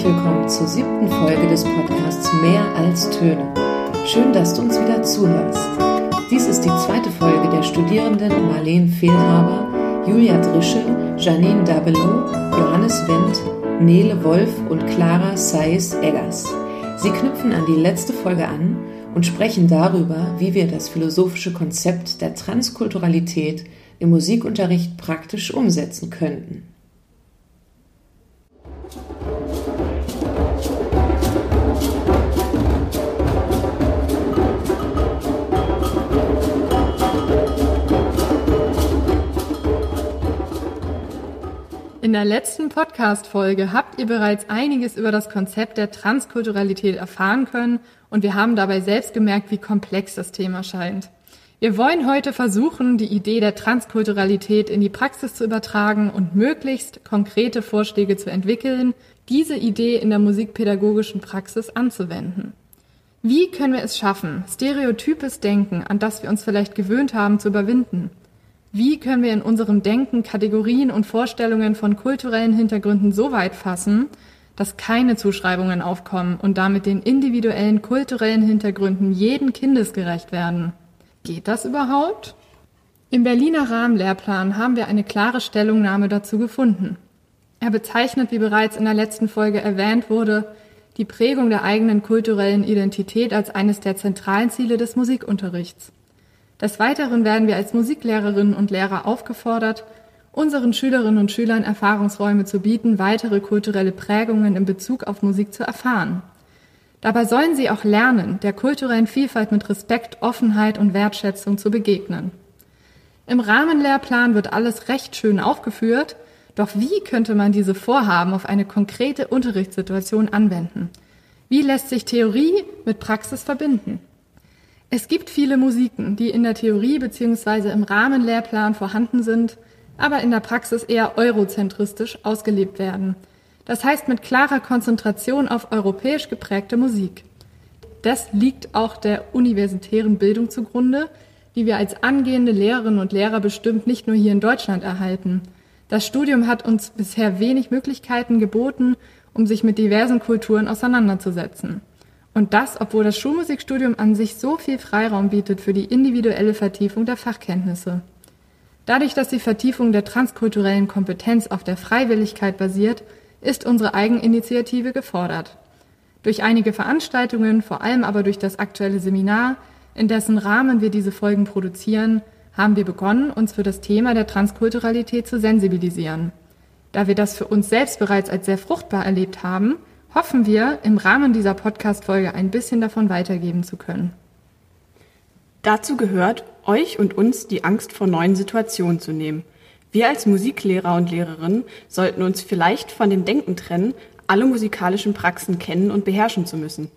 herzlich willkommen zur siebten Folge des Podcasts Mehr als Töne. Schön, dass du uns wieder zuhörst. Dies ist die zweite Folge der Studierenden Marlene Fehlhaber, Julia Drische, Janine Dabelow, Johannes Wendt, Nele Wolf und Clara Saiz-Eggers. Sie knüpfen an die letzte Folge an und sprechen darüber, wie wir das philosophische Konzept der Transkulturalität im Musikunterricht praktisch umsetzen könnten. In der letzten Podcast-Folge habt ihr bereits einiges über das Konzept der Transkulturalität erfahren können und wir haben dabei selbst gemerkt, wie komplex das Thema scheint. Wir wollen heute versuchen, die Idee der Transkulturalität in die Praxis zu übertragen und möglichst konkrete Vorschläge zu entwickeln, diese Idee in der musikpädagogischen Praxis anzuwenden. Wie können wir es schaffen, stereotypes Denken, an das wir uns vielleicht gewöhnt haben, zu überwinden? Wie können wir in unserem Denken Kategorien und Vorstellungen von kulturellen Hintergründen so weit fassen, dass keine Zuschreibungen aufkommen und damit den individuellen kulturellen Hintergründen jeden Kindes gerecht werden? Geht das überhaupt? Im Berliner Rahmenlehrplan haben wir eine klare Stellungnahme dazu gefunden. Er bezeichnet, wie bereits in der letzten Folge erwähnt wurde, die Prägung der eigenen kulturellen Identität als eines der zentralen Ziele des Musikunterrichts. Des Weiteren werden wir als Musiklehrerinnen und Lehrer aufgefordert, unseren Schülerinnen und Schülern Erfahrungsräume zu bieten, weitere kulturelle Prägungen in Bezug auf Musik zu erfahren. Dabei sollen sie auch lernen, der kulturellen Vielfalt mit Respekt, Offenheit und Wertschätzung zu begegnen. Im Rahmenlehrplan wird alles recht schön aufgeführt, doch wie könnte man diese Vorhaben auf eine konkrete Unterrichtssituation anwenden? Wie lässt sich Theorie mit Praxis verbinden? Es gibt viele Musiken, die in der Theorie bzw. im Rahmenlehrplan vorhanden sind, aber in der Praxis eher eurozentristisch ausgelebt werden. Das heißt mit klarer Konzentration auf europäisch geprägte Musik. Das liegt auch der universitären Bildung zugrunde, die wir als angehende Lehrerinnen und Lehrer bestimmt nicht nur hier in Deutschland erhalten. Das Studium hat uns bisher wenig Möglichkeiten geboten, um sich mit diversen Kulturen auseinanderzusetzen. Und das, obwohl das Schulmusikstudium an sich so viel Freiraum bietet für die individuelle Vertiefung der Fachkenntnisse. Dadurch, dass die Vertiefung der transkulturellen Kompetenz auf der Freiwilligkeit basiert, ist unsere Eigeninitiative gefordert. Durch einige Veranstaltungen, vor allem aber durch das aktuelle Seminar, in dessen Rahmen wir diese Folgen produzieren, haben wir begonnen, uns für das Thema der Transkulturalität zu sensibilisieren. Da wir das für uns selbst bereits als sehr fruchtbar erlebt haben, hoffen wir, im Rahmen dieser Podcast-Folge ein bisschen davon weitergeben zu können. Dazu gehört, euch und uns die Angst vor neuen Situationen zu nehmen. Wir als Musiklehrer und Lehrerinnen sollten uns vielleicht von dem Denken trennen, alle musikalischen Praxen kennen und beherrschen zu müssen.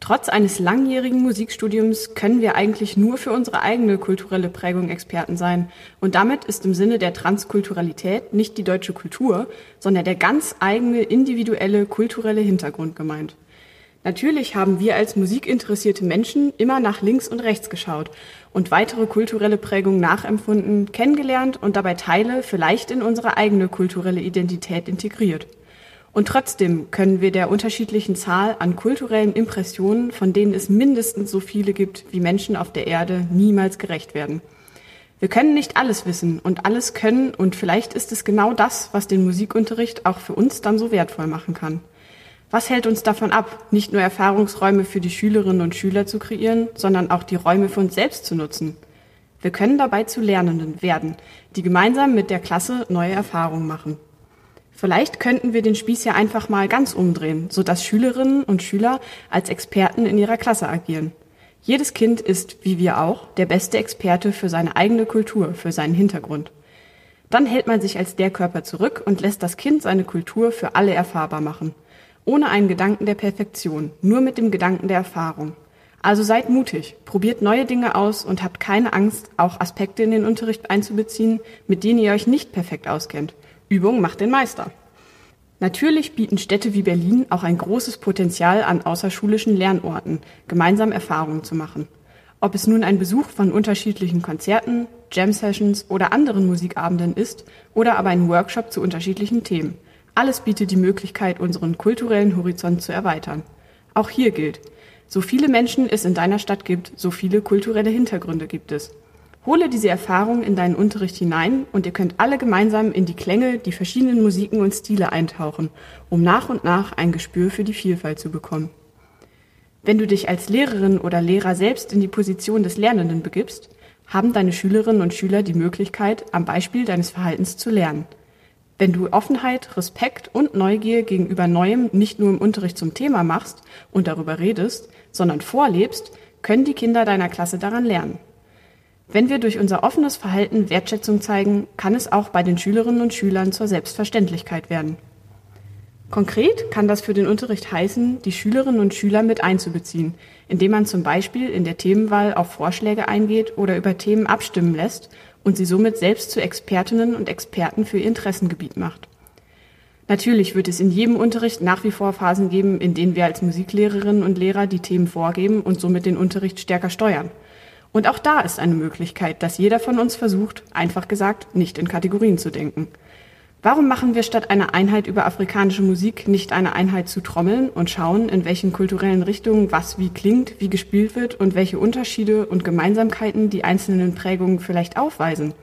Trotz eines langjährigen Musikstudiums können wir eigentlich nur für unsere eigene kulturelle Prägung Experten sein. Und damit ist im Sinne der Transkulturalität nicht die deutsche Kultur, sondern der ganz eigene individuelle kulturelle Hintergrund gemeint. Natürlich haben wir als musikinteressierte Menschen immer nach links und rechts geschaut und weitere kulturelle Prägungen nachempfunden, kennengelernt und dabei Teile vielleicht in unsere eigene kulturelle Identität integriert. Und trotzdem können wir der unterschiedlichen Zahl an kulturellen Impressionen, von denen es mindestens so viele gibt wie Menschen auf der Erde, niemals gerecht werden. Wir können nicht alles wissen und alles können und vielleicht ist es genau das, was den Musikunterricht auch für uns dann so wertvoll machen kann. Was hält uns davon ab, nicht nur Erfahrungsräume für die Schülerinnen und Schüler zu kreieren, sondern auch die Räume für uns selbst zu nutzen? Wir können dabei zu Lernenden werden, die gemeinsam mit der Klasse neue Erfahrungen machen. Vielleicht könnten wir den Spieß ja einfach mal ganz umdrehen, sodass Schülerinnen und Schüler als Experten in ihrer Klasse agieren. Jedes Kind ist, wie wir auch, der beste Experte für seine eigene Kultur, für seinen Hintergrund. Dann hält man sich als der Körper zurück und lässt das Kind seine Kultur für alle erfahrbar machen. Ohne einen Gedanken der Perfektion, nur mit dem Gedanken der Erfahrung. Also seid mutig, probiert neue Dinge aus und habt keine Angst, auch Aspekte in den Unterricht einzubeziehen, mit denen ihr euch nicht perfekt auskennt. Übung macht den Meister. Natürlich bieten Städte wie Berlin auch ein großes Potenzial an außerschulischen Lernorten, gemeinsam Erfahrungen zu machen. Ob es nun ein Besuch von unterschiedlichen Konzerten, Jam-Sessions oder anderen Musikabenden ist oder aber ein Workshop zu unterschiedlichen Themen. Alles bietet die Möglichkeit, unseren kulturellen Horizont zu erweitern. Auch hier gilt, so viele Menschen es in deiner Stadt gibt, so viele kulturelle Hintergründe gibt es. Hole diese Erfahrung in deinen Unterricht hinein und ihr könnt alle gemeinsam in die Klänge, die verschiedenen Musiken und Stile eintauchen, um nach und nach ein Gespür für die Vielfalt zu bekommen. Wenn du dich als Lehrerin oder Lehrer selbst in die Position des Lernenden begibst, haben deine Schülerinnen und Schüler die Möglichkeit, am Beispiel deines Verhaltens zu lernen. Wenn du Offenheit, Respekt und Neugier gegenüber Neuem nicht nur im Unterricht zum Thema machst und darüber redest, sondern vorlebst, können die Kinder deiner Klasse daran lernen. Wenn wir durch unser offenes Verhalten Wertschätzung zeigen, kann es auch bei den Schülerinnen und Schülern zur Selbstverständlichkeit werden. Konkret kann das für den Unterricht heißen, die Schülerinnen und Schüler mit einzubeziehen, indem man zum Beispiel in der Themenwahl auf Vorschläge eingeht oder über Themen abstimmen lässt und sie somit selbst zu Expertinnen und Experten für ihr Interessengebiet macht. Natürlich wird es in jedem Unterricht nach wie vor Phasen geben, in denen wir als Musiklehrerinnen und Lehrer die Themen vorgeben und somit den Unterricht stärker steuern. Und auch da ist eine Möglichkeit, dass jeder von uns versucht, einfach gesagt, nicht in Kategorien zu denken. Warum machen wir statt einer Einheit über afrikanische Musik nicht eine Einheit zu Trommeln und schauen, in welchen kulturellen Richtungen was wie klingt, wie gespielt wird und welche Unterschiede und Gemeinsamkeiten die einzelnen Prägungen vielleicht aufweisen?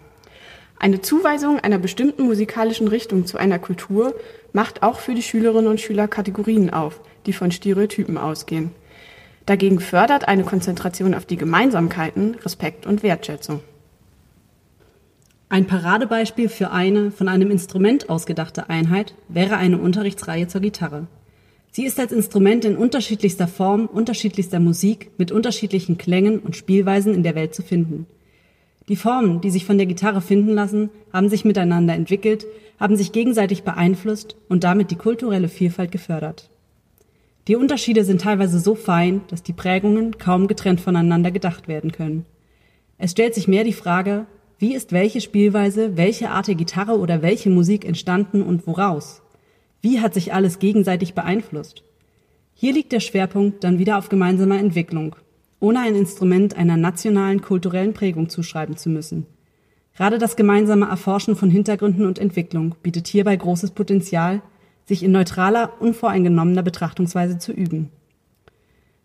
Eine Zuweisung einer bestimmten musikalischen Richtung zu einer Kultur macht auch für die Schülerinnen und Schüler Kategorien auf, die von Stereotypen ausgehen. Dagegen fördert eine Konzentration auf die Gemeinsamkeiten Respekt und Wertschätzung. Ein Paradebeispiel für eine von einem Instrument ausgedachte Einheit wäre eine Unterrichtsreihe zur Gitarre. Sie ist als Instrument in unterschiedlichster Form, unterschiedlichster Musik, mit unterschiedlichen Klängen und Spielweisen in der Welt zu finden. Die Formen, die sich von der Gitarre finden lassen, haben sich miteinander entwickelt, haben sich gegenseitig beeinflusst und damit die kulturelle Vielfalt gefördert. Die Unterschiede sind teilweise so fein, dass die Prägungen kaum getrennt voneinander gedacht werden können. Es stellt sich mehr die Frage, wie ist welche Spielweise, welche Art der Gitarre oder welche Musik entstanden und woraus? Wie hat sich alles gegenseitig beeinflusst? Hier liegt der Schwerpunkt dann wieder auf gemeinsamer Entwicklung, ohne ein Instrument einer nationalen kulturellen Prägung zuschreiben zu müssen. Gerade das gemeinsame Erforschen von Hintergründen und Entwicklung bietet hierbei großes Potenzial, sich in neutraler, unvoreingenommener Betrachtungsweise zu üben.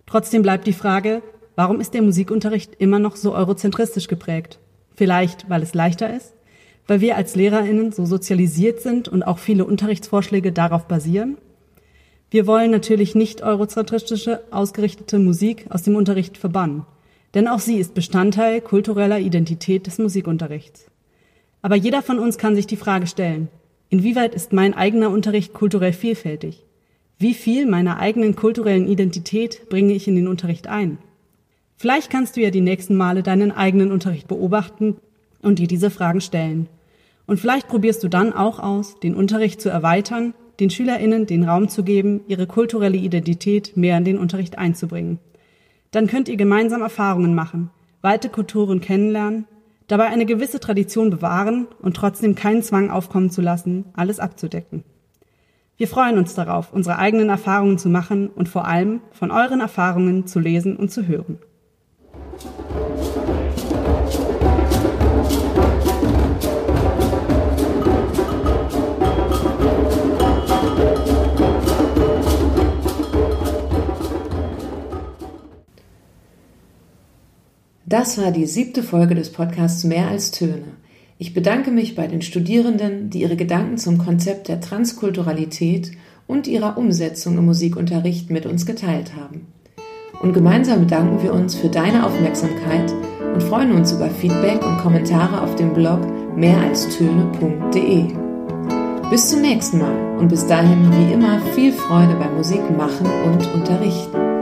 Trotzdem bleibt die Frage, warum ist der Musikunterricht immer noch so eurozentristisch geprägt? Vielleicht, weil es leichter ist, weil wir als Lehrerinnen so sozialisiert sind und auch viele Unterrichtsvorschläge darauf basieren. Wir wollen natürlich nicht eurozentristische, ausgerichtete Musik aus dem Unterricht verbannen, denn auch sie ist Bestandteil kultureller Identität des Musikunterrichts. Aber jeder von uns kann sich die Frage stellen, inwieweit ist mein eigener Unterricht kulturell vielfältig? Wie viel meiner eigenen kulturellen Identität bringe ich in den Unterricht ein? Vielleicht kannst du ja die nächsten Male deinen eigenen Unterricht beobachten und dir diese Fragen stellen. Und vielleicht probierst du dann auch aus, den Unterricht zu erweitern, den SchülerInnen den Raum zu geben, ihre kulturelle Identität mehr in den Unterricht einzubringen. Dann könnt ihr gemeinsam Erfahrungen machen, weite Kulturen kennenlernen, dabei eine gewisse Tradition bewahren und trotzdem keinen Zwang aufkommen zu lassen, alles abzudecken. Wir freuen uns darauf, unsere eigenen Erfahrungen zu machen und vor allem von euren Erfahrungen zu lesen und zu hören. Das war die siebte Folge des Podcasts Mehr als Töne. Ich bedanke mich bei den Studierenden, die ihre Gedanken zum Konzept der Transkulturalität und ihrer Umsetzung im Musikunterricht mit uns geteilt haben. Und gemeinsam bedanken wir uns für deine Aufmerksamkeit und freuen uns über Feedback und Kommentare auf dem Blog mehralstöne.de. Bis zum nächsten Mal und bis dahin wie immer viel Freude beim Musik machen und unterrichten.